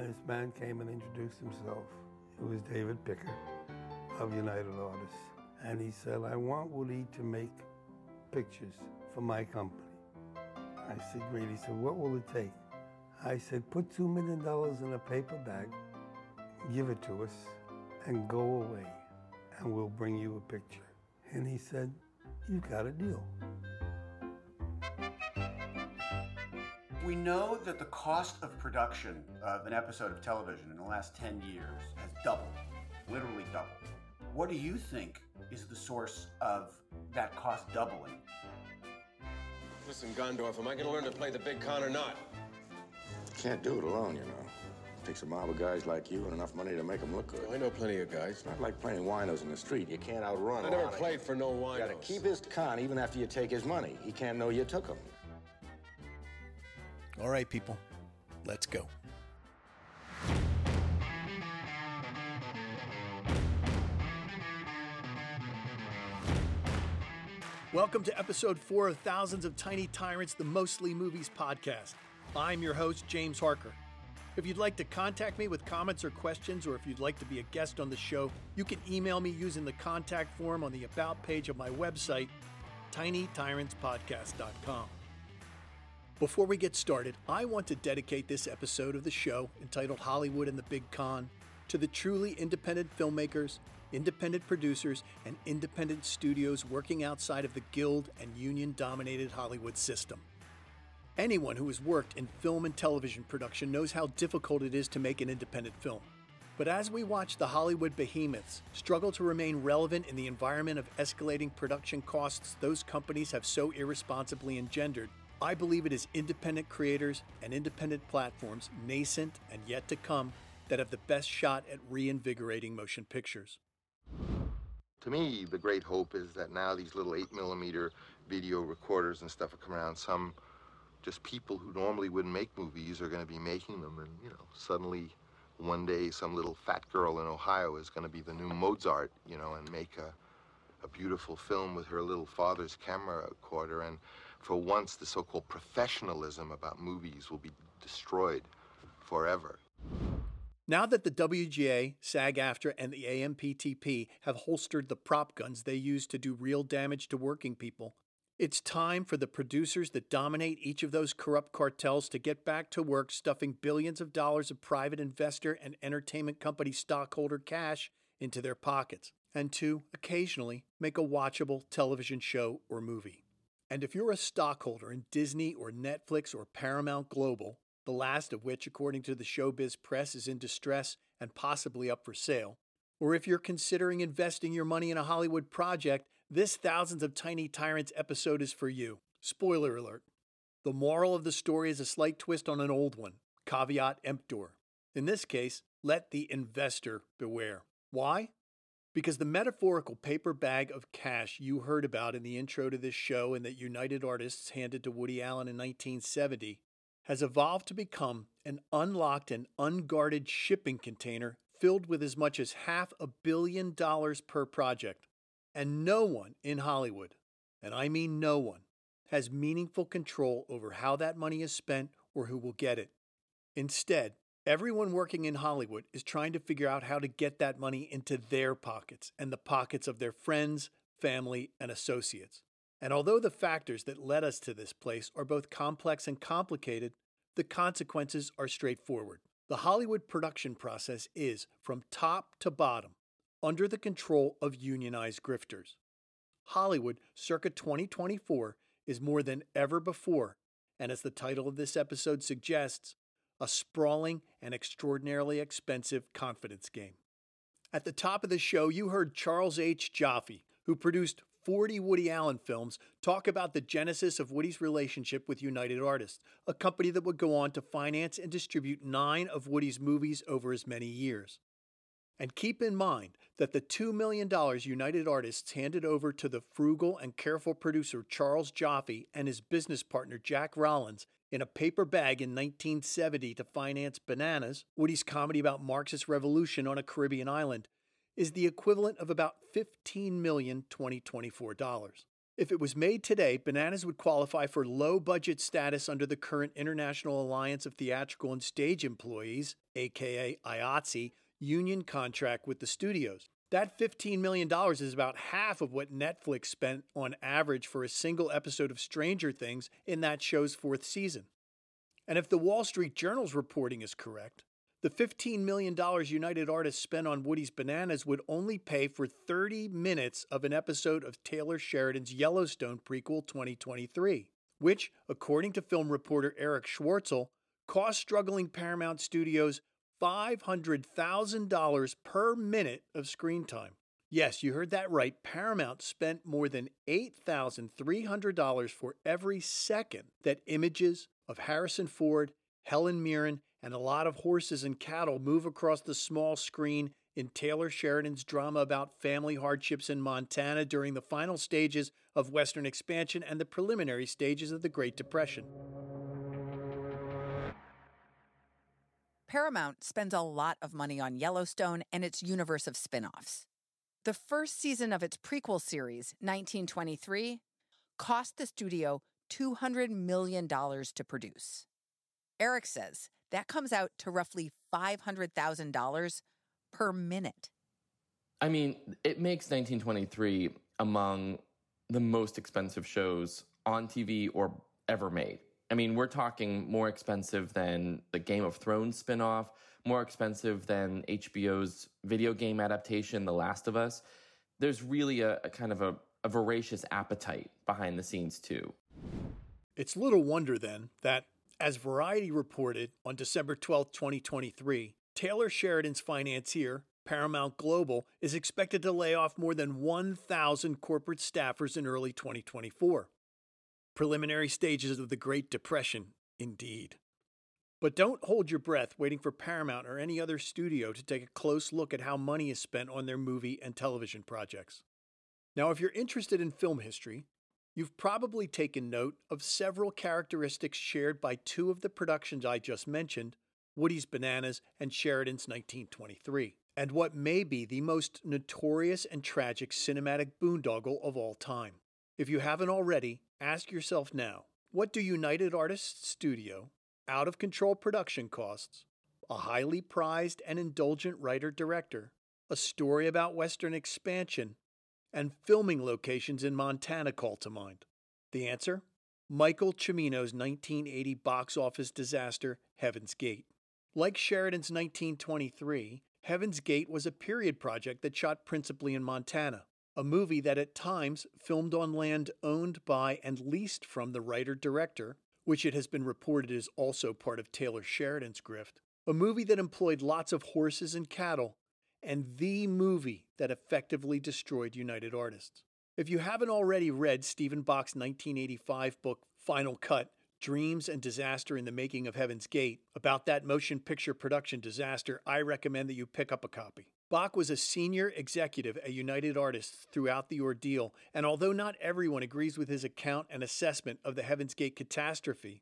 And this man came and introduced himself. It was David Picker of United Artists. And he said, I want Woody to make pictures for my company. I said, great. He said, what will it take? I said, put $2 million in a paper bag, give it to us, and go away, and we'll bring you a picture. And he said, You've got a deal. We know that the cost of production of an episode of television in the last 10 years has doubled, literally doubled. What do you think is the source of that cost doubling? Listen, Gondorff, am I going to learn to play the big con or not? Can't do it alone, you know. It Takes a mob of guys like you and enough money to make them look good. I know plenty of guys. It's not like playing winos in the street. You can't outrun I never played for no You winos. gotta keep his con even after you take his money. He can't know you took him. All right, people, let's go. Welcome to episode four of Thousands of Tiny Tyrants, the Mostly Movies podcast. I'm your host, James Harker. If you'd like to contact me with comments or questions, or if you'd like to be a guest on the show, you can email me using the contact form on the About page of my website, tinytyrantspodcast.com. Before we get started, I want to dedicate this episode of the show, entitled Hollywood and the Big Con, to the truly independent filmmakers, independent producers, and independent studios working outside of the guild and union dominated Hollywood system. Anyone who has worked in film and television production knows how difficult it is to make an independent film. But as we watch the Hollywood behemoths struggle to remain relevant in the environment of escalating production costs those companies have so irresponsibly engendered, I believe it is independent creators and independent platforms, nascent and yet to come, that have the best shot at reinvigorating motion pictures. To me, the great hope is that now these little 8 millimeter video recorders and stuff are coming around. Some just people who normally wouldn't make movies are going to be making them. And, you know, suddenly one day some little fat girl in Ohio is going to be the new Mozart, you know, and make a, a beautiful film with her little father's camera recorder. And for once, the so called professionalism about movies will be destroyed forever. Now that the WGA, SAG AFTRA, and the AMPTP have holstered the prop guns they use to do real damage to working people, it's time for the producers that dominate each of those corrupt cartels to get back to work stuffing billions of dollars of private investor and entertainment company stockholder cash into their pockets, and to, occasionally, make a watchable television show or movie. And if you're a stockholder in Disney or Netflix or Paramount Global, the last of which, according to the showbiz press, is in distress and possibly up for sale, or if you're considering investing your money in a Hollywood project, this Thousands of Tiny Tyrants episode is for you. Spoiler alert. The moral of the story is a slight twist on an old one. Caveat emptor. In this case, let the investor beware. Why? Because the metaphorical paper bag of cash you heard about in the intro to this show and that United Artists handed to Woody Allen in 1970 has evolved to become an unlocked and unguarded shipping container filled with as much as half a billion dollars per project. And no one in Hollywood, and I mean no one, has meaningful control over how that money is spent or who will get it. Instead, everyone working in Hollywood is trying to figure out how to get that money into their pockets and the pockets of their friends, family, and associates. And although the factors that led us to this place are both complex and complicated, the consequences are straightforward. The Hollywood production process is, from top to bottom, under the control of unionized grifters. Hollywood, circa 2024, is more than ever before, and as the title of this episode suggests, a sprawling and extraordinarily expensive confidence game. At the top of the show, you heard Charles H. Joffe, who produced 40 Woody Allen films, talk about the genesis of Woody's relationship with United Artists, a company that would go on to finance and distribute nine of Woody's movies over as many years. And keep in mind that the $2 million United Artists handed over to the frugal and careful producer Charles Joffe and his business partner Jack Rollins in a paper bag in 1970 to finance Bananas, Woody's comedy about Marxist revolution on a Caribbean island, is the equivalent of about $15 million 2024 dollars. If it was made today, Bananas would qualify for low budget status under the current International Alliance of Theatrical and Stage Employees, aka IATSE, union contract with the studios. That $15 million is about half of what Netflix spent on average for a single episode of Stranger Things in that show's fourth season. And if the Wall Street Journal's reporting is correct, the $15 million United Artists spent on Woody's Bananas would only pay for 30 minutes of an episode of Taylor Sheridan's Yellowstone prequel 2023, which, according to film reporter Erich Schwartzel, cost struggling Paramount Studios $500,000 per minute of screen time. Yes, you heard that right. Paramount spent more than $8,300 for every second that images of Harrison Ford, Helen Mirren, and a lot of horses and cattle move across the small screen in Taylor Sheridan's drama about family hardships in Montana during the final stages of Western expansion and the preliminary stages of the Great Depression. Paramount spends a lot of money on Yellowstone and its universe of spin offs. The first season of its prequel series, 1923, cost the studio $200 million to produce. Eric says that comes out to roughly $500,000 per minute. I mean, it makes 1923 among the most expensive shows on TV or ever made. I mean, we're talking more expensive than the Game of Thrones spinoff, more expensive than HBO's video game adaptation, The Last of Us. There's really a, a kind of a, a voracious appetite behind the scenes, too. It's little wonder then that, as Variety reported on December 12, 2023, Taylor Sheridan's financier, Paramount Global, is expected to lay off more than 1,000 corporate staffers in early 2024. Preliminary stages of the Great Depression, indeed. But don't hold your breath waiting for Paramount or any other studio to take a close look at how money is spent on their movie and television projects. Now, if you're interested in film history, you've probably taken note of several characteristics shared by two of the productions I just mentioned Woody's Bananas and Sheridan's 1923, and what may be the most notorious and tragic cinematic boondoggle of all time. If you haven't already, ask yourself now what do United Artists Studio, out of control production costs, a highly prized and indulgent writer director, a story about Western expansion, and filming locations in Montana call to mind? The answer? Michael Cimino's 1980 box office disaster, Heaven's Gate. Like Sheridan's 1923, Heaven's Gate was a period project that shot principally in Montana a movie that at times filmed on land owned by and leased from the writer director, which it has been reported is also part of Taylor Sheridan's grift, a movie that employed lots of horses and cattle, and the movie that effectively destroyed United Artists. If you haven't already read Steven Bach's 1985 book, Final Cut Dreams and Disaster in the Making of Heaven's Gate, about that motion picture production disaster, I recommend that you pick up a copy. Bach was a senior executive at United Artists throughout the ordeal, and although not everyone agrees with his account and assessment of the Heaven's Gate catastrophe,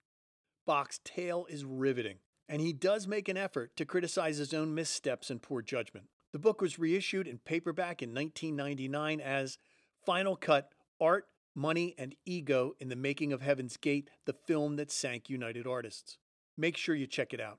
Bach's tale is riveting, and he does make an effort to criticize his own missteps and poor judgment. The book was reissued in paperback in 1999 as Final Cut Art, Money, and Ego in the Making of Heaven's Gate, the film that sank United Artists. Make sure you check it out.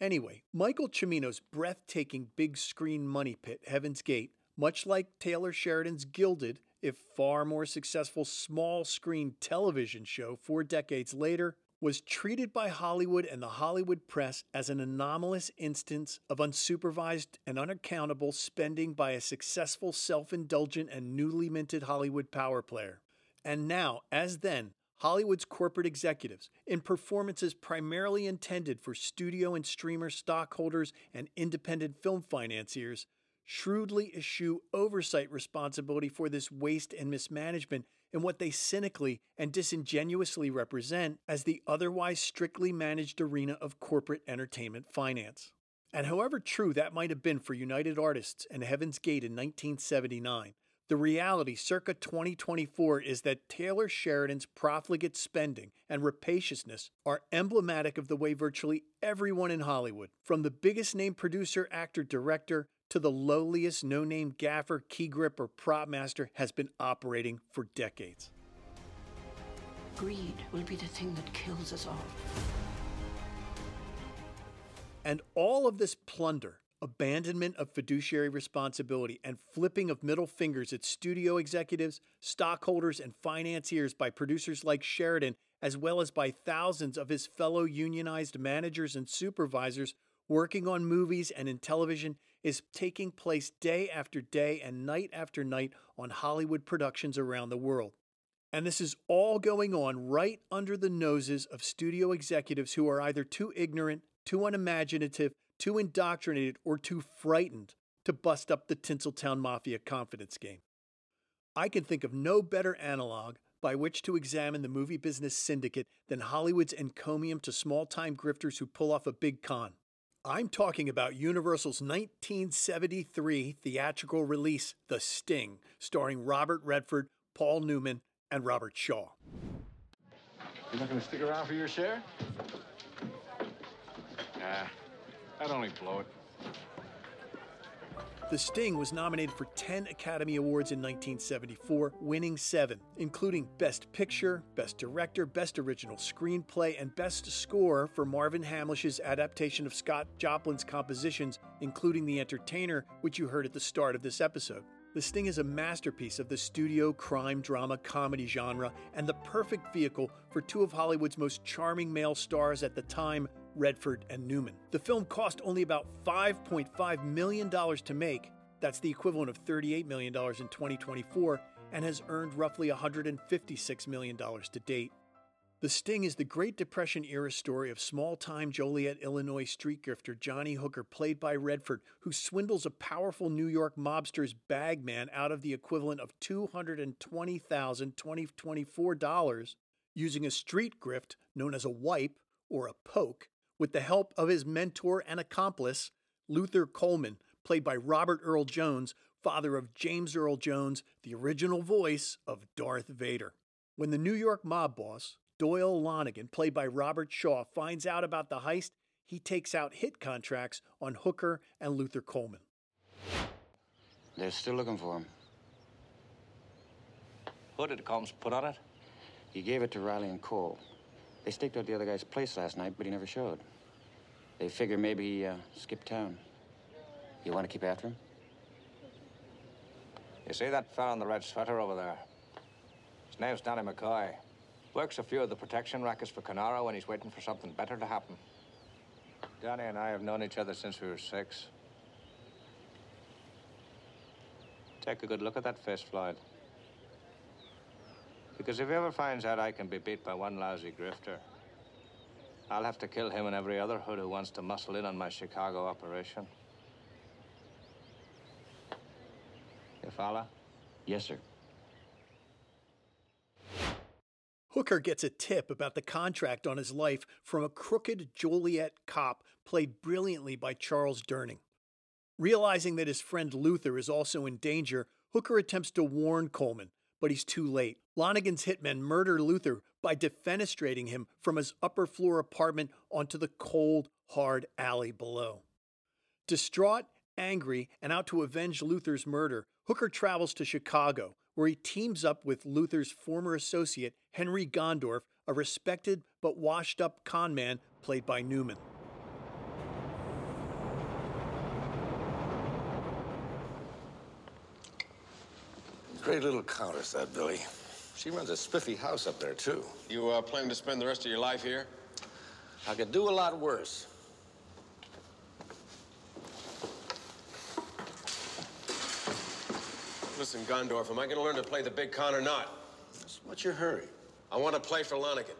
Anyway, Michael Cimino's breathtaking big screen money pit, Heaven's Gate, much like Taylor Sheridan's Gilded, if far more successful small screen television show four decades later, was treated by Hollywood and the Hollywood press as an anomalous instance of unsupervised and unaccountable spending by a successful, self indulgent, and newly minted Hollywood power player. And now, as then, Hollywood's corporate executives, in performances primarily intended for studio and streamer stockholders and independent film financiers, shrewdly eschew oversight responsibility for this waste and mismanagement in what they cynically and disingenuously represent as the otherwise strictly managed arena of corporate entertainment finance. And however true that might have been for United Artists and Heaven's Gate in 1979, the reality circa 2024 is that Taylor Sheridan's profligate spending and rapaciousness are emblematic of the way virtually everyone in Hollywood, from the biggest name producer, actor, director, to the lowliest no name gaffer, key grip, or prop master, has been operating for decades. greed will be the thing that kills us all. And all of this plunder, abandonment of fiduciary responsibility, and flipping of middle fingers at studio executives, stockholders, and financiers by producers like Sheridan, as well as by thousands of his fellow unionized managers and supervisors working on movies and in television, is taking place day after day and night after night on Hollywood productions around the world. And this is all going on right under the noses of studio executives who are either too ignorant, too unimaginative, too indoctrinated, or too frightened to bust up the Tinseltown Mafia confidence game. I can think of no better analog by which to examine the movie business syndicate than Hollywood's encomium to small time grifters who pull off a big con. I'm talking about Universal's 1973 theatrical release, The Sting, starring Robert Redford, Paul Newman, and Robert Shaw. You're not going to stick around for your share? Nah, Only blow it. The Sting was nominated for 10 Academy Awards in 1974, winning seven, including Best Picture, Best Director, Best Original Screenplay, and Best Score for Marvin Hamlish's adaptation of Scott Joplin's compositions, including The Entertainer, which you heard at the start of this episode. The Sting is a masterpiece of the studio crime drama comedy genre and the perfect vehicle for two of Hollywood's most charming male stars at the time, Redford and Newman. The film cost only about $5.5 million to make. That's the equivalent of $38 million in 2024 and has earned roughly $156 million to date. The Sting is the Great Depression era story of small time Joliet, Illinois street grifter Johnny Hooker, played by Redford, who swindles a powerful New York mobster's bagman out of the equivalent of $220,024 using a street grift known as a wipe or a poke with the help of his mentor and accomplice, Luther Coleman, played by Robert Earl Jones, father of James Earl Jones, the original voice of Darth Vader. When the New York mob boss, Doyle Lonnegan, played by Robert Shaw, finds out about the heist, he takes out hit contracts on Hooker and Luther Coleman. They're still looking for him. What did Combs put on it? He gave it to Riley and Cole. They staked out the other guy's place last night, but he never showed. They figure maybe he uh, skipped town. You want to keep after him? You see that fellow in the red sweater over there? His name's Danny McCoy. Works a few of the protection rackets for Canara when he's waiting for something better to happen. Danny and I have known each other since we were six. Take a good look at that fist, Floyd. Because if he ever finds out I can be beat by one lousy grifter, I'll have to kill him and every other hood who wants to muscle in on my Chicago operation. You follow? Yes, sir. Hooker gets a tip about the contract on his life from a crooked Joliet cop played brilliantly by Charles Durning. Realizing that his friend Luther is also in danger, Hooker attempts to warn Coleman, but he's too late. Lonnegan's hitmen murder Luther by defenestrating him from his upper floor apartment onto the cold, hard alley below. Distraught, angry, and out to avenge Luther's murder, Hooker travels to Chicago, where he teams up with Luther's former associate, Henry Gondorff, a respected but washed up conman played by Newman. Great little countess, that Billy. She runs a spiffy house up there, too. You uh, planning to spend the rest of your life here? I could do a lot worse. Listen, Gondorff, am I going to learn to play the big con or not? What's your hurry? I want to play for Lonnegan.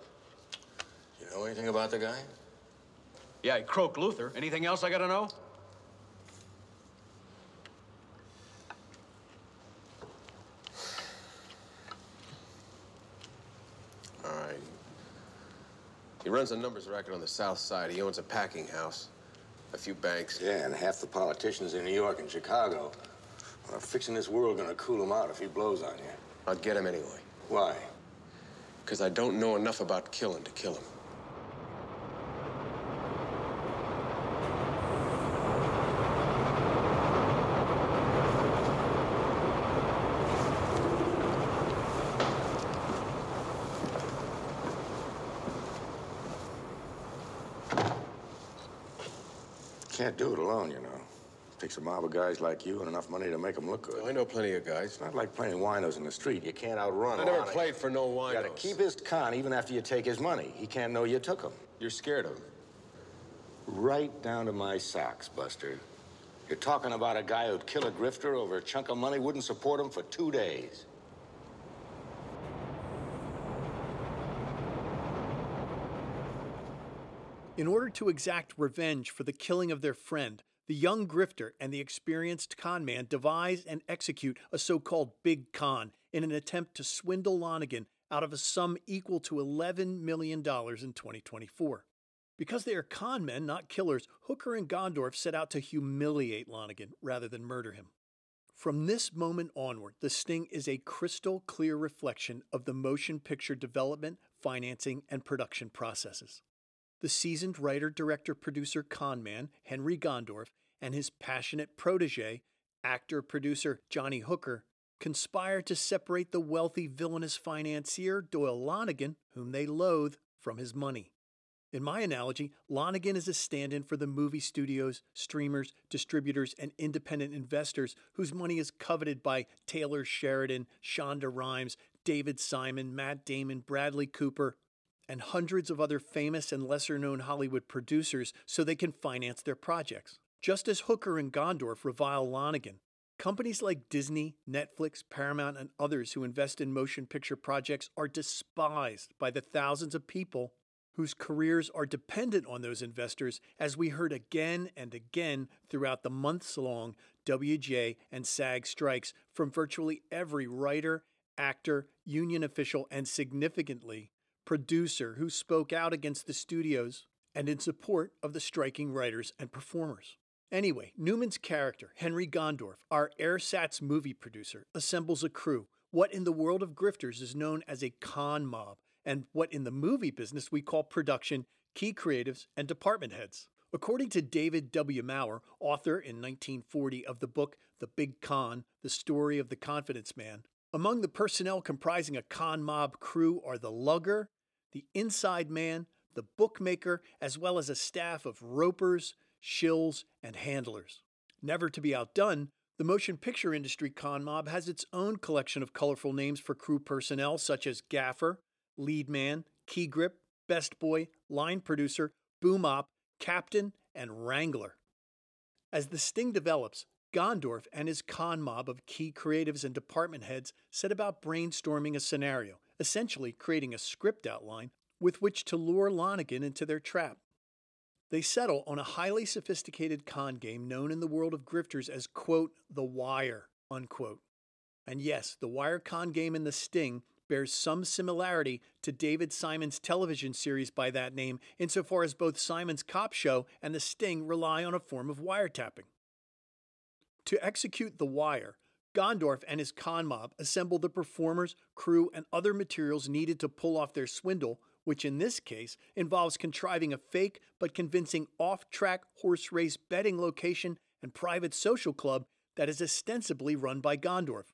You know anything about the guy? Yeah, he croaked Luther. Anything else I gotta know? He runs a numbers racket on the south side. He owns a packing house, a few banks. Yeah, and half the politicians in New York and Chicago are fixing this world gonna cool him out if he blows on you. I'll get him anyway. Why? Because I don't know enough about killing to kill him. Can't do it alone, you know. Takes a mob of guys like you and enough money to make them look good. Oh, I know plenty of guys. It's not like playing winos in the street. You can't outrun I never played for no winos. You gotta keep his con even after you take his money. He can't know you took him. You're scared of him. Right down to my socks, Buster. You're talking about a guy who'd kill a grifter over a chunk of money, wouldn't support him for two days. In order to exact revenge for the killing of their friend, the young grifter and the experienced con man devise and execute a so called big con in an attempt to swindle Lonnegan out of a sum equal to $11 million in 2024. Because they are con men, not killers, Hooker and Gondorff set out to humiliate Lonnegan rather than murder him. From this moment onward, The Sting is a crystal clear reflection of the motion picture development, financing, and production processes. The seasoned writer, director, producer, con man, Henry Gondorff, and his passionate protege, actor, producer Johnny Hooker, conspire to separate the wealthy villainous financier Doyle Lonnegan, whom they loathe, from his money. In my analogy, Lonnegan is a stand in for the movie studios, streamers, distributors, and independent investors whose money is coveted by Taylor Sheridan, Shonda Rhimes, David Simon, Matt Damon, Bradley Cooper, and hundreds of other famous and lesser known Hollywood producers so they can finance their projects. Just as Hooker and Gondorff revile Lonnegan, companies like Disney, Netflix, Paramount, and others who invest in motion picture projects are despised by the thousands of people whose careers are dependent on those investors, as we heard again and again throughout the months long WGA and SAG strikes from virtually every writer, actor, union official, and significantly, producer who spoke out against the studios and in support of the striking writers and performers. Anyway, Newman's character, Henry Gondorff, our airsats movie producer, assembles a crew, what in the world of grifters is known as a con mob, and what in the movie business we call production, key creatives, and department heads. According to David W. Maurer, author in 1940 of the book The Big Con The Story of the Confidence Man, among the personnel comprising a con mob crew are the lugger, the inside man, the bookmaker, as well as a staff of ropers, shills, and handlers. Never to be outdone, the motion picture industry con mob has its own collection of colorful names for crew personnel such as gaffer, lead man, key grip, best boy, line producer, boom op, captain, and wrangler. As the sting develops, Gondorff and his con mob of key creatives and department heads set about brainstorming a scenario, essentially creating a script outline with which to lure Lonnegan into their trap. They settle on a highly sophisticated con game known in the world of grifters as, quote, the wire, unquote. And yes, the wire con game in the Sting bears some similarity to David Simon's television series by that name, insofar as both Simon's cop show and the Sting rely on a form of wiretapping. To execute the wire, Gondorff and his con mob assemble the performers, crew, and other materials needed to pull off their swindle, which in this case involves contriving a fake but convincing off track horse race betting location and private social club that is ostensibly run by Gondorff.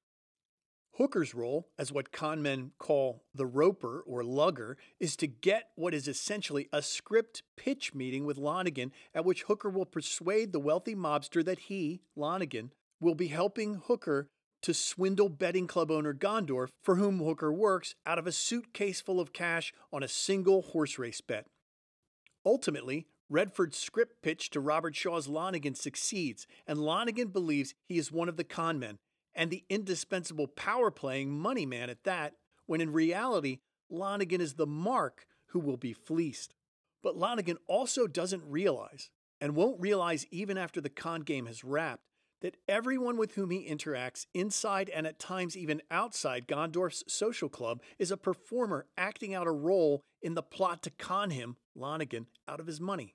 Hooker's role, as what con men call the roper or lugger, is to get what is essentially a script pitch meeting with Lonnegan, at which Hooker will persuade the wealthy mobster that he, Lonnegan, will be helping Hooker to swindle betting club owner Gondorff, for whom Hooker works, out of a suitcase full of cash on a single horse race bet. Ultimately, Redford's script pitch to Robert Shaw's Lonnegan succeeds, and Lonnegan believes he is one of the con men and the indispensable power playing money man at that, when in reality, Lonnegan is the mark who will be fleeced. But Lonnegan also doesn't realize, and won't realize even after the con game has wrapped, that everyone with whom he interacts inside and at times even outside Gondorff's social club is a performer acting out a role in the plot to con him, Lonnegan, out of his money.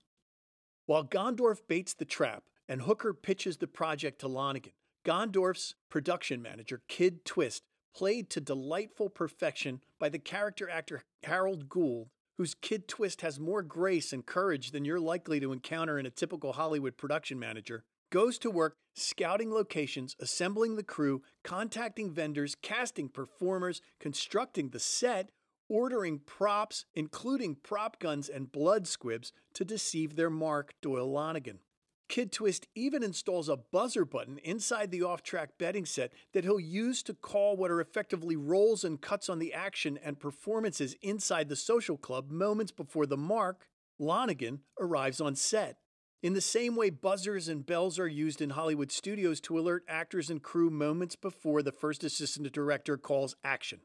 While Gondorff baits the trap and Hooker pitches the project to Lonnegan, Gondorff's production manager, Kid Twist, played to delightful perfection by the character actor Harold Gould, whose Kid Twist has more grace and courage than you're likely to encounter in a typical Hollywood production manager, goes to work scouting locations, assembling the crew, contacting vendors, casting performers, constructing the set, ordering props, including prop guns and blood squibs, to deceive their mark, Doyle Lonnegan. Kid Twist even installs a buzzer button inside the off track betting set that he'll use to call what are effectively rolls and cuts on the action and performances inside the social club moments before the mark, Lonnegan, arrives on set. In the same way buzzers and bells are used in Hollywood studios to alert actors and crew moments before the first assistant director calls action.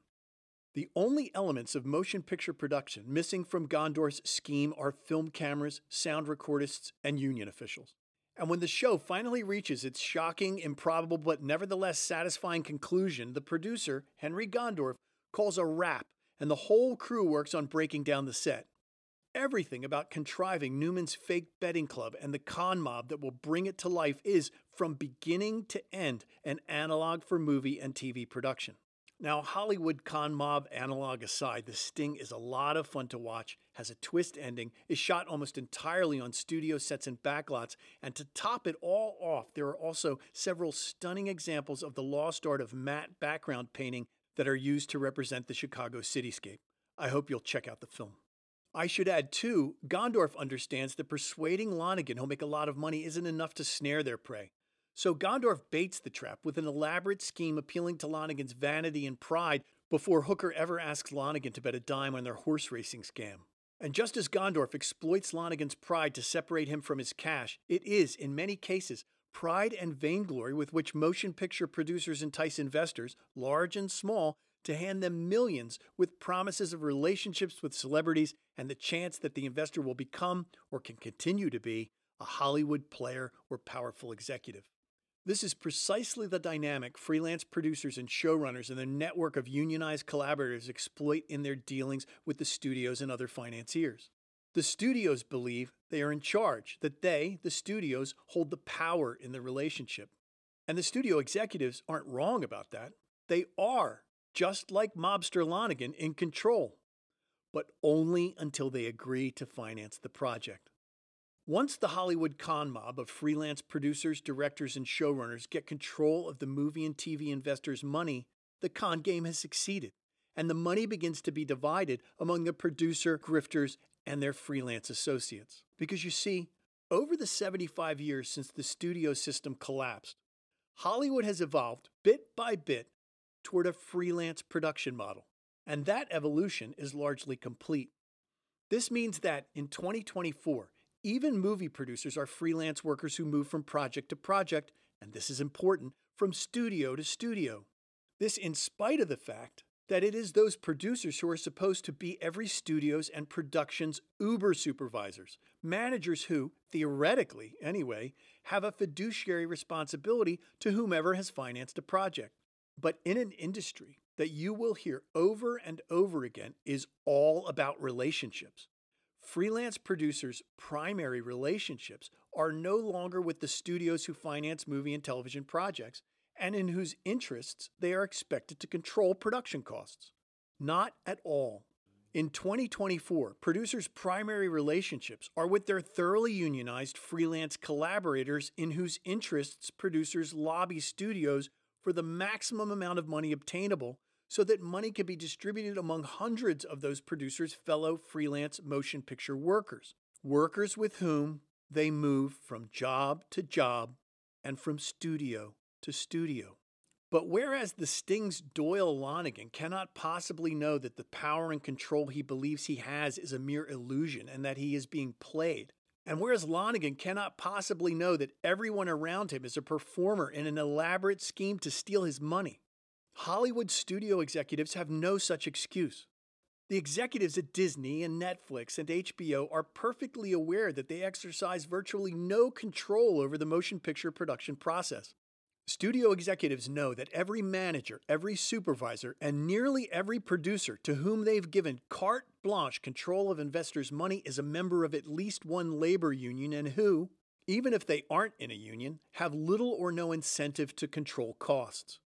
The only elements of motion picture production missing from Gondorff's scheme are film cameras, sound recordists, and union officials. And when the show finally reaches its shocking, improbable, but nevertheless satisfying conclusion, the producer, Henry Gondorff, calls a wrap, and the whole crew works on breaking down the set. Everything about contriving Newman's fake betting club and the con mob that will bring it to life is, from beginning to end, an analog for movie and TV production. Now, Hollywood con mob analog aside, The Sting is a lot of fun to watch, has a twist ending, is shot almost entirely on studio sets and backlots, and to top it all off, there are also several stunning examples of the lost art of matte background painting that are used to represent the Chicago cityscape. I hope you'll check out the film. I should add, too, Gondorff understands that persuading Lonnegan he'll make a lot of money isn't enough to snare their prey. So Gondorff baits the trap with an elaborate scheme appealing to Lonnegan's vanity and pride before Hooker ever asks Lonnegan to bet a dime on their horse racing scam. And just as Gondorff exploits Lonnegan's pride to separate him from his cash, it is, in many cases, pride and vainglory with which motion picture producers entice investors, large and small, to hand them millions with promises of relationships with celebrities and the chance that the investor will become, or can continue to be, a Hollywood player or powerful executive. This is precisely the dynamic freelance producers and showrunners and their network of unionized collaborators exploit in their dealings with the studios and other financiers. The studios believe they are in charge, that they, the studios, hold the power in the relationship. And the studio executives aren't wrong about that. They are, just like mobster Lonnegan, in control, but only until they agree to finance the project. Once the Hollywood con mob of freelance producers, directors, and showrunners get control of the movie and TV investors' money, the con game has succeeded, and the money begins to be divided among the producer, grifters, and their freelance associates. Because you see, over the 75 years since the studio system collapsed, Hollywood has evolved bit by bit toward a freelance production model, and that evolution is largely complete. This means that in 2024, even movie producers are freelance workers who move from project to project, and this is important, from studio to studio. This, in spite of the fact that it is those producers who are supposed to be every studio's and production's uber supervisors, managers who, theoretically anyway, have a fiduciary responsibility to whomever has financed a project. But in an industry that you will hear over and over again is all about relationships, freelance producers' primary relationships are no longer with the studios who finance movie and television projects and in whose interests they are expected to control production costs. Not at all. In 2024, producers' primary relationships are with their thoroughly unionized freelance collaborators in whose interests producers lobby studios for the maximum amount of money obtainable so that money could be distributed among hundreds of those producers' fellow freelance motion picture workers, workers with whom they move from job to job and from studio to studio. But whereas the Sting's Doyle Lonnegan cannot possibly know that the power and control he believes he has is a mere illusion and that he is being played, and whereas Lonnegan cannot possibly know that everyone around him is a performer in an elaborate scheme to steal his money, Hollywood studio executives have no such excuse. The executives at Disney and Netflix and HBO are perfectly aware that they exercise virtually no control over the motion picture production process. Studio executives know that every manager, every supervisor, and nearly every producer to whom they've given carte blanche control of investors' money is a member of at least one labor union and who, even if they aren't in a union, have little or no incentive to control costs.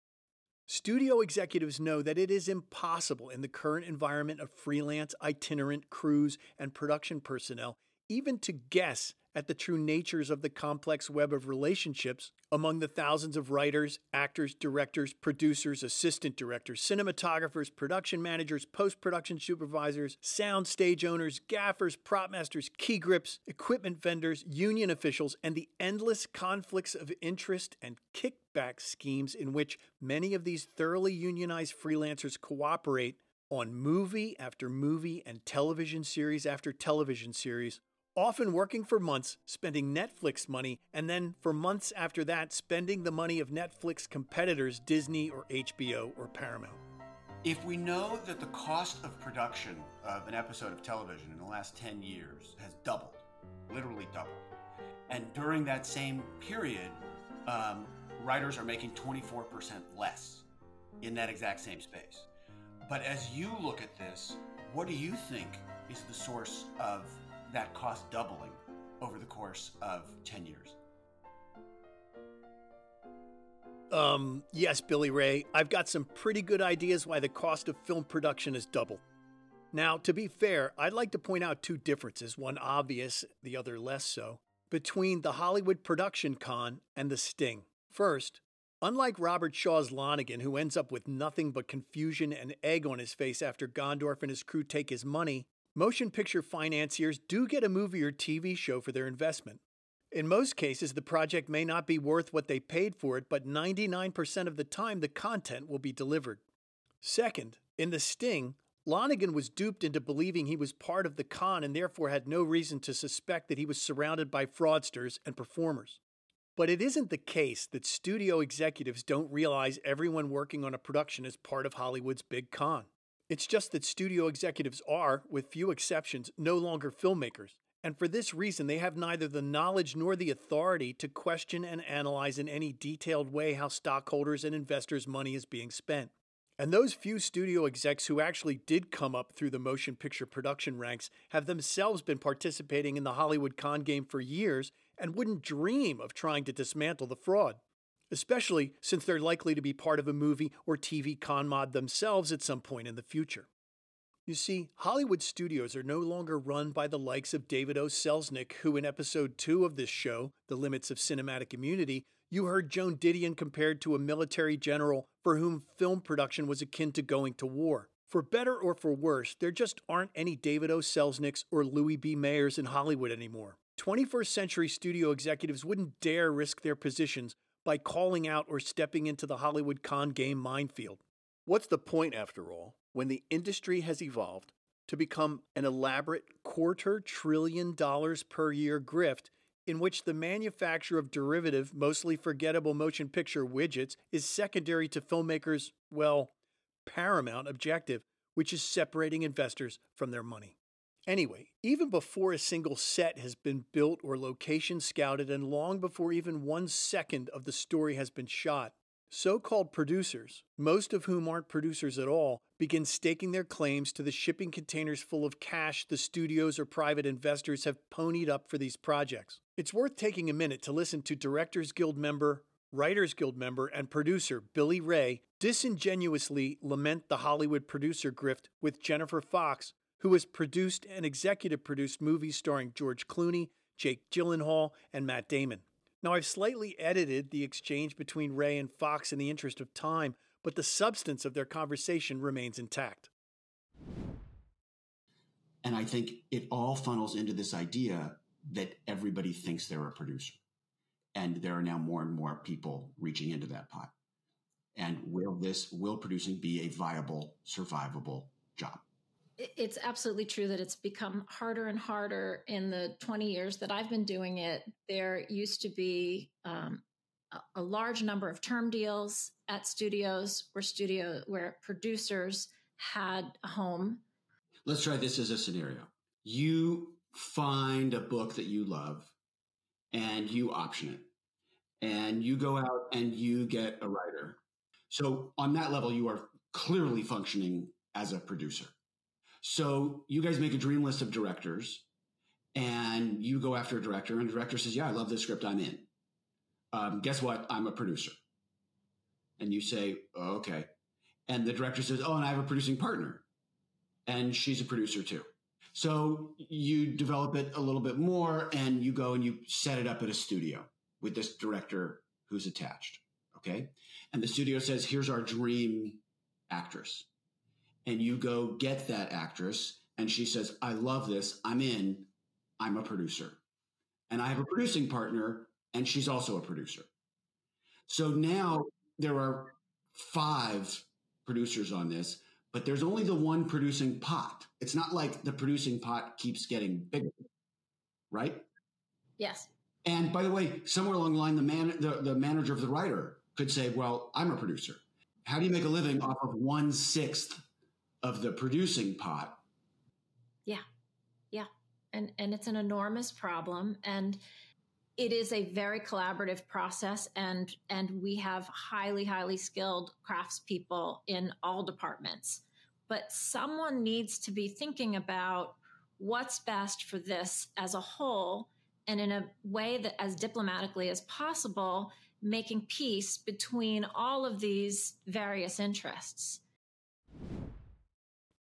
Studio executives know that it is impossible in the current environment of freelance, itinerant crews and production personnel even to guess at the true natures of the complex web of relationships among the thousands of writers, actors, directors, producers, assistant directors, cinematographers, production managers, post production supervisors, sound stage owners, gaffers, prop masters, key grips, equipment vendors, union officials, and the endless conflicts of interest and kickback schemes in which many of these thoroughly unionized freelancers cooperate on movie after movie and television series after television series, often working for months, spending Netflix money, and then for months after that, spending the money of Netflix competitors Disney or HBO or Paramount. If we know that the cost of production of an episode of television in the last 10 years has doubled, literally doubled, and during that same period, um, writers are making 24% less in that exact same space. But as you look at this, what do you think is the source of that cost doubling over the course of 10 years? Um, yes, Billy Ray, I've got some pretty good ideas why the cost of film production has doubled. Now, to be fair, I'd like to point out two differences, one obvious, the other less so, between the Hollywood Production Con and the Sting. First, Unlike Robert Shaw's Lonnegan, who ends up with nothing but confusion and egg on his face after Gondorff and his crew take his money, motion picture financiers do get a movie or TV show for their investment. In most cases, the project may not be worth what they paid for it, but 99% of the time, the content will be delivered. Second, in The Sting, Lonnegan was duped into believing he was part of the con and therefore had no reason to suspect that he was surrounded by fraudsters and performers. But it isn't the case that studio executives don't realize everyone working on a production is part of Hollywood's big con. It's just that studio executives are, with few exceptions, no longer filmmakers. And for this reason, they have neither the knowledge nor the authority to question and analyze in any detailed way how stockholders and investors' money is being spent. And those few studio execs who actually did come up through the motion picture production ranks have themselves been participating in the Hollywood con game for years and wouldn't dream of trying to dismantle the fraud, especially since they're likely to be part of a movie or TV con mob themselves at some point in the future. You see, Hollywood studios are no longer run by the likes of David O. Selznick, who in episode 2 of this show, The Limits of Cinematic Immunity, you heard Joan Didion compared to a military general for whom film production was akin to going to war. For better or for worse, there just aren't any David O. Selznicks or Louis B. Mayers in Hollywood anymore. 21st century studio executives wouldn't dare risk their positions by calling out or stepping into the Hollywood con game minefield. What's the point, after all, when the industry has evolved to become an elaborate quarter trillion dollars per year grift in which the manufacture of derivative, mostly forgettable motion picture widgets is secondary to filmmakers' well, paramount objective, which is separating investors from their money. Anyway, even before a single set has been built or location scouted, and long before even one second of the story has been shot, so called producers, most of whom aren't producers at all, begin staking their claims to the shipping containers full of cash the studios or private investors have ponied up for these projects. It's worth taking a minute to listen to Directors Guild member, Writers Guild member, and producer Billy Ray disingenuously lament the Hollywood producer grift with Jennifer Fox who has produced and executive produced movies starring George Clooney, Jake Gyllenhaal, and Matt Damon. Now, I've slightly edited the exchange between Ray and Fox in the interest of time, but the substance of their conversation remains intact. And I think it all funnels into this idea that everybody thinks they're a producer. And there are now more and more people reaching into that pot. And will this, will producing be a viable, survivable job? It's absolutely true that it's become harder and harder in the 20 years that I've been doing it. There used to be um, a, large number of term deals at studios where studio where producers had a home. Let's try this as a scenario. You find a book that you love and you option it and you go out and you get a writer. So on that level, you are clearly functioning as a producer so you guys make a dream list of directors and you go after a director and the director says, yeah, I love this script. I'm in. Um, guess what? I'm a producer. And you say, oh, okay. And the director says, oh, and I have a producing partner and she's a producer too. So you develop it a little bit more and you go and you set it up at a studio with this director who's attached. Okay. And the studio says, here's our dream actress. And you go get that actress and she says, I love this. I'm in. I'm a producer. And I have a producing partner and she's also a producer. So now there are five producers on this, but there's only the one producing pot. It's not like the producing pot keeps getting bigger, right? Yes. And by the way, somewhere along the line, the man, the, the manager of the writer could say, "Well, I'm a producer. How do you make a living off of one sixth of the producing pot?" Yeah, yeah, and and it's an enormous problem, and it is a very collaborative process, and and we have highly highly skilled craftspeople in all departments. But someone needs to be thinking about what's best for this as a whole and in a way that as diplomatically as possible making peace between all of these various interests.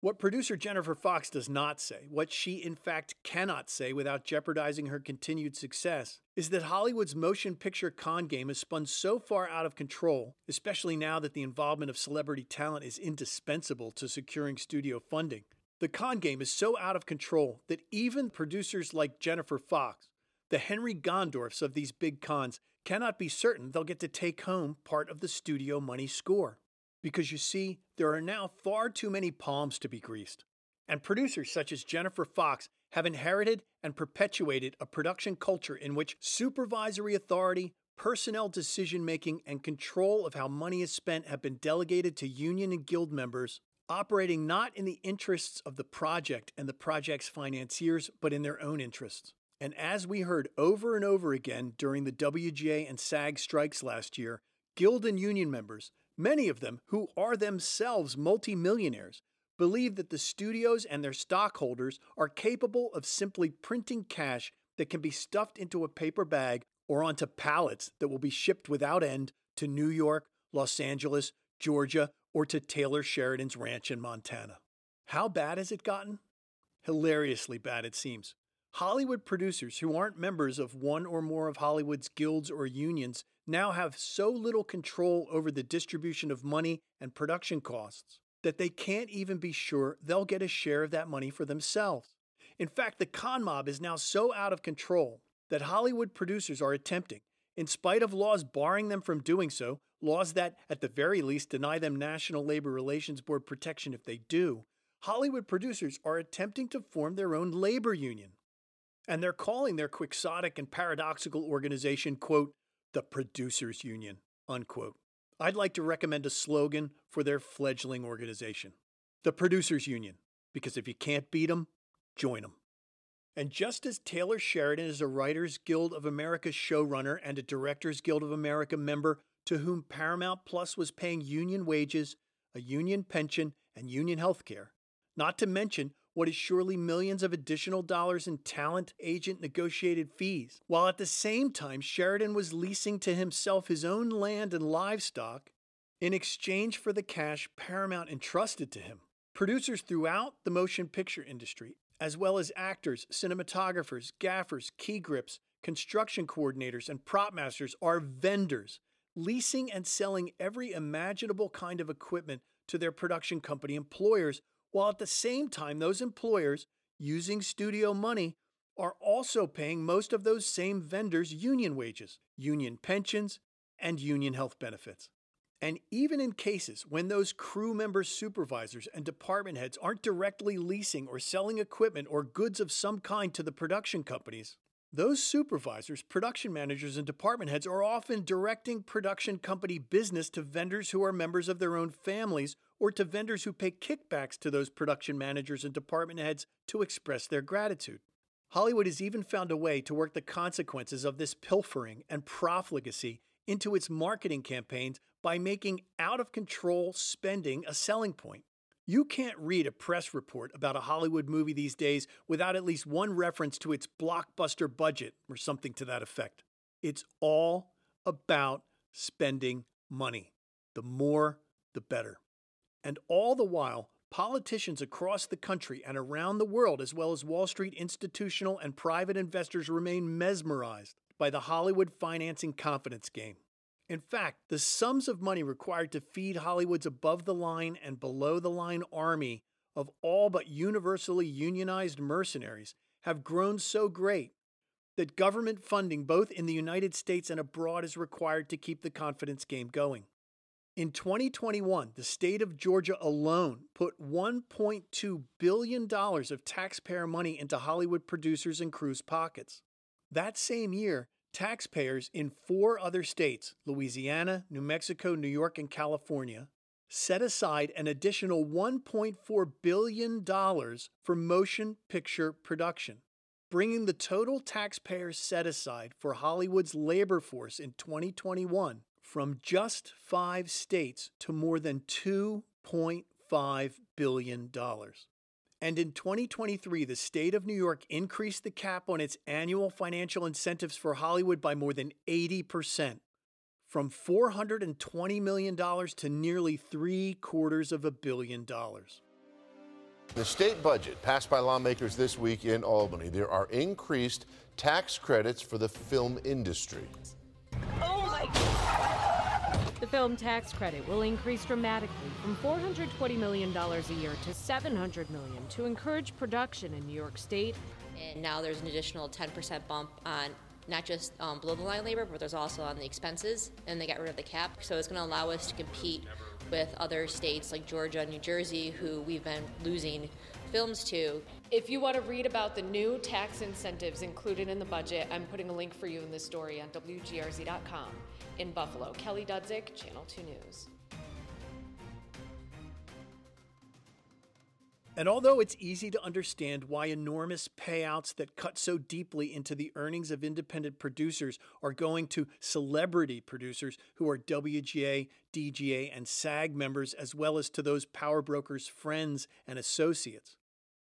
What producer Jennifer Fox does not say, what she in fact cannot say without jeopardizing her continued success, is that Hollywood's motion picture con game has spun so far out of control, especially now that the involvement of celebrity talent is indispensable to securing studio funding. The con game is so out of control that even producers like Jennifer Fox, the Henry Gondorffs of these big cons, cannot be certain they'll get to take home part of the studio money score. Because you see, there are now far too many palms to be greased. And producers such as Jennifer Fox have inherited and perpetuated a production culture in which supervisory authority, personnel decision making, and control of how money is spent have been delegated to union and guild members, operating not in the interests of the project and the project's financiers, but in their own interests. And as we heard over and over again during the WGA and SAG strikes last year, Guild and union members, many of them who are themselves multimillionaires, believe that the studios and their stockholders are capable of simply printing cash that can be stuffed into a paper bag or onto pallets that will be shipped without end to New York, Los Angeles, Georgia, or to Taylor Sheridan's ranch in Montana. How bad has it gotten? Hilariously bad, it seems. Hollywood producers who aren't members of one or more of Hollywood's guilds or unions now have so little control over the distribution of money and production costs that they can't even be sure they'll get a share of that money for themselves. In fact, the con mob is now so out of control that Hollywood producers are attempting, in spite of laws barring them from doing so, laws that, at the very least, deny them National Labor Relations Board protection if they do, Hollywood producers are attempting to form their own labor union. And they're calling their quixotic and paradoxical organization, quote, the Producers Union, unquote. I'd like to recommend a slogan for their fledgling organization the Producers Union, because if you can't beat them, join them. And just as Taylor Sheridan is a Writers Guild of America showrunner and a Directors Guild of America member to whom Paramount Plus was paying union wages, a union pension, and union health care, not to mention what is surely millions of additional dollars in talent agent negotiated fees, while at the same time Sheridan was leasing to himself his own land and livestock in exchange for the cash Paramount entrusted to him. Producers throughout the motion picture industry, as well as actors, cinematographers, gaffers, key grips, construction coordinators, and prop masters, are vendors, leasing and selling every imaginable kind of equipment to their production company employers while at the same time, those employers using studio money are also paying most of those same vendors union wages, union pensions, and union health benefits. And even in cases when those crew members, supervisors, and department heads aren't directly leasing or selling equipment or goods of some kind to the production companies, those supervisors, production managers, and department heads are often directing production company business to vendors who are members of their own families or to vendors who pay kickbacks to those production managers and department heads to express their gratitude. Hollywood has even found a way to work the consequences of this pilfering and profligacy into its marketing campaigns by making out of control spending a selling point. You can't read a press report about a Hollywood movie these days without at least one reference to its blockbuster budget or something to that effect. It's all about spending money. The more, the better. And all the while, politicians across the country and around the world, as well as Wall Street institutional and private investors, remain mesmerized by the Hollywood financing confidence game. In fact, the sums of money required to feed Hollywood's above the line and below the line army of all but universally unionized mercenaries have grown so great that government funding both in the United States and abroad is required to keep the confidence game going. In 2021, the state of Georgia alone put $1.2 billion of taxpayer money into Hollywood producers and crews' pockets. That same year, taxpayers in four other states Louisiana, New Mexico, New York, and California set aside an additional $1.4 billion for motion picture production, bringing the total taxpayers set aside for Hollywood's labor force in 2021 from just five states to more than $2.5 billion. And in 2023, the state of New York increased the cap on its annual financial incentives for Hollywood by more than 80%, from $420 million to nearly three quarters of a billion dollars. The state budget passed by lawmakers this week in Albany. There are increased tax credits for the film industry. Oh my The film tax credit will increase dramatically from $420 million a year to 700 million to encourage production in New York State. And now there's an additional 10% bump on not just um, below the line labor, but there's also on the expenses, and they got rid of the cap. So it's going to allow us to compete with other states like Georgia and New Jersey, who we've been losing films to. If you want to read about the new tax incentives included in the budget, I'm putting a link for you in this story on WGRZ.com. In Buffalo, Kelly Dudzik, Channel 2 News. And although it's easy to understand why enormous payouts that cut so deeply into the earnings of independent producers are going to celebrity producers who are WGA, DGA, and SAG members, as well as to those power brokers' friends and associates,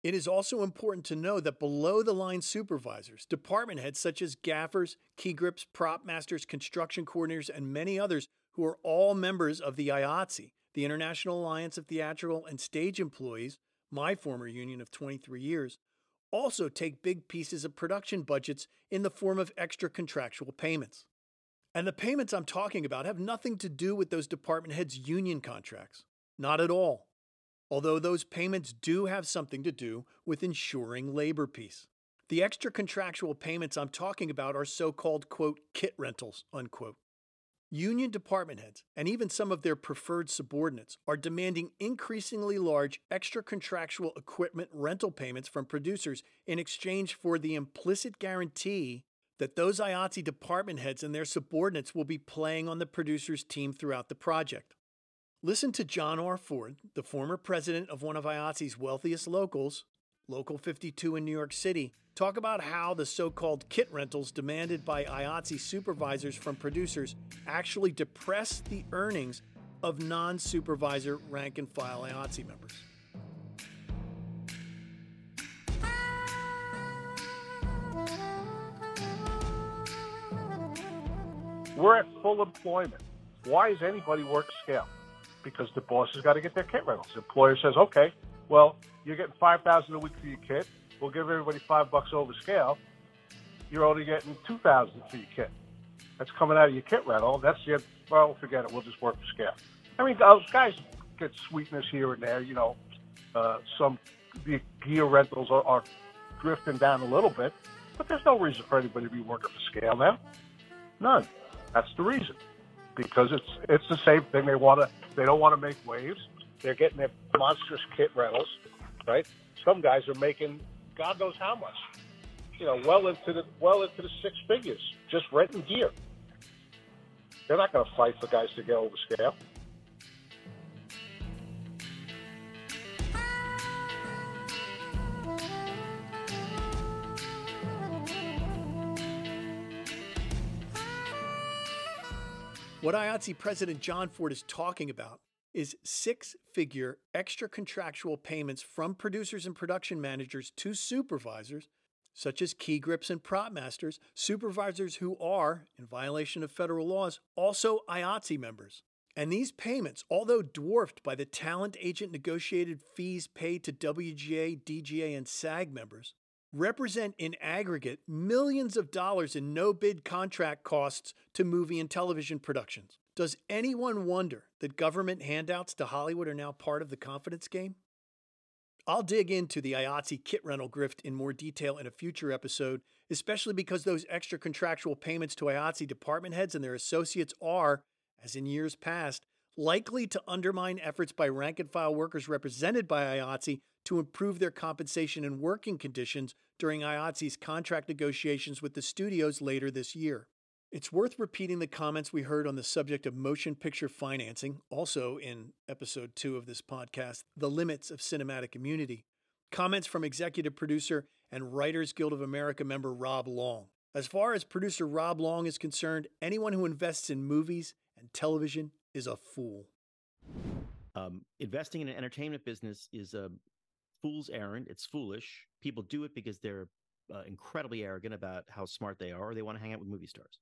it is also important to know that below the line supervisors, department heads such as gaffers, key grips, prop masters, construction coordinators, and many others who are all members of the IATSE, the International Alliance of Theatrical and Stage Employees, my former union of 23 years, also take big pieces of production budgets in the form of extra contractual payments. And the payments I'm talking about have nothing to do with those department heads' union contracts. Not at all. Although those payments do have something to do with ensuring labor peace. The extra contractual payments I'm talking about are so called, quote, kit rentals, unquote. Union department heads, and even some of their preferred subordinates, are demanding increasingly large extra contractual equipment rental payments from producers in exchange for the implicit guarantee that those IATSE department heads and their subordinates will be playing on the producer's team throughout the project. Listen to John R. Ford, the former president of one of IATSE's wealthiest locals, Local 52 in New York City, talk about how the so called kit rentals demanded by IATSE supervisors from producers actually depress the earnings of non supervisor rank and file IATSE members. We're at full employment. Why is anybody work scale? Because the boss has got to get their kit rentals. The employer says, okay, well, you're getting five thousand a week for your kit. We'll give everybody five bucks over scale. You're only getting two thousand for your kit. That's coming out of your kit rental. That's your well, forget it. We'll just work for scale. I mean, those guys get sweetness here and there. You know, uh, some the gear rentals are, are drifting down a little bit, but there's no reason for anybody to be working for scale now. None. That's the reason. Because it's it's the same thing. They want to. They don't want to make waves. They're getting their monstrous kit rentals, right? Some guys are making God knows how much. You know, well into the well into the six figures just renting gear. They're not going to fight for guys to get over scale. What IATSE President John Ford is talking about is six figure extra contractual payments from producers and production managers to supervisors, such as key grips and prop masters, supervisors who are, in violation of federal laws, also IATSE members. And these payments, although dwarfed by the talent agent negotiated fees paid to WGA, DGA, and SAG members, represent in aggregate millions of dollars in no bid contract costs to movie and television productions. Does anyone wonder that government handouts to Hollywood are now part of the confidence game? I'll dig into the IATSE kit rental grift in more detail in a future episode, especially because those extra contractual payments to IATSE department heads and their associates are, as in years past, likely to undermine efforts by rank and file workers represented by IATSE to improve their compensation and working conditions during IATSE's contract negotiations with the studios later this year. It's worth repeating the comments we heard on the subject of motion picture financing, also in episode two of this podcast, The Limits of Cinematic Immunity. Comments from executive producer and Writers Guild of America member Rob Long. As far as producer Rob Long is concerned, anyone who invests in movies and television is a fool. Um, investing in an entertainment business is a fool's errand. It's foolish. People do it because they're uh, incredibly arrogant about how smart they are, or they want to hang out with movie stars.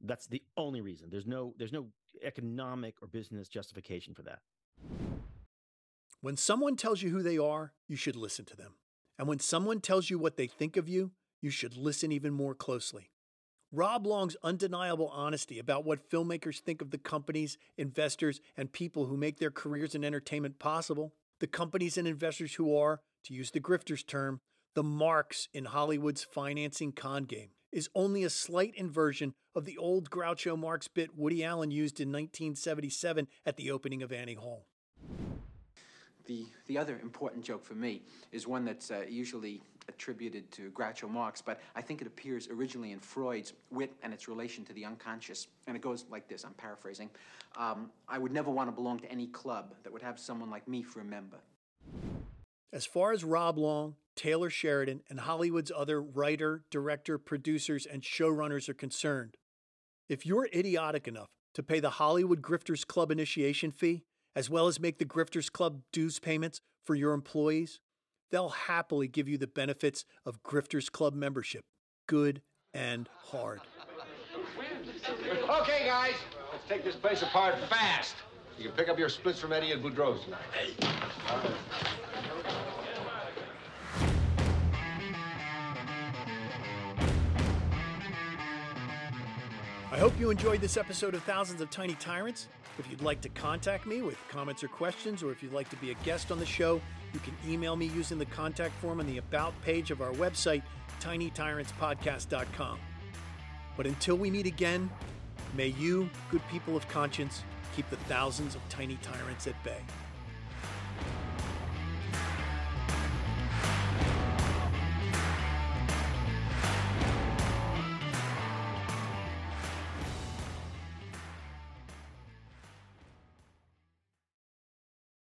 That's the only reason. There's no there's no economic or business justification for that. When someone tells you who they are, you should listen to them. And when someone tells you what they think of you, you should listen even more closely. Rob Long's undeniable honesty about what filmmakers think of the companies, investors, and people who make their careers in entertainment possible, the companies and investors who are, to use the grifter's term, the marks in Hollywood's financing con game, is only a slight inversion of the old Groucho Marx bit Woody Allen used in 1977 at the opening of Annie Hall. The, the other important joke for me is one that's uh, usually attributed to Groucho Marx, but I think it appears originally in Freud's Wit and its relation to the unconscious. And it goes like this I'm paraphrasing. Um, I would never want to belong to any club that would have someone like me for a member. As far as Rob Long, Taylor Sheridan, and Hollywood's other writer, director, producers, and showrunners are concerned, if you're idiotic enough to pay the Hollywood Grifters Club initiation fee, as well as make the Grifters Club dues payments for your employees, they'll happily give you the benefits of Grifters Club membership, good and hard. Okay, guys, let's take this place apart fast. You can pick up your splits from Eddie and Boudreaux's tonight. Hey. I hope you enjoyed this episode of Thousands of Tiny Tyrants. If you'd like to contact me with comments or questions, or if you'd like to be a guest on the show, you can email me using the contact form on the About page of our website, tinytyrantspodcast.com. But until we meet again, may you, good people of conscience, keep the thousands of tiny tyrants at bay.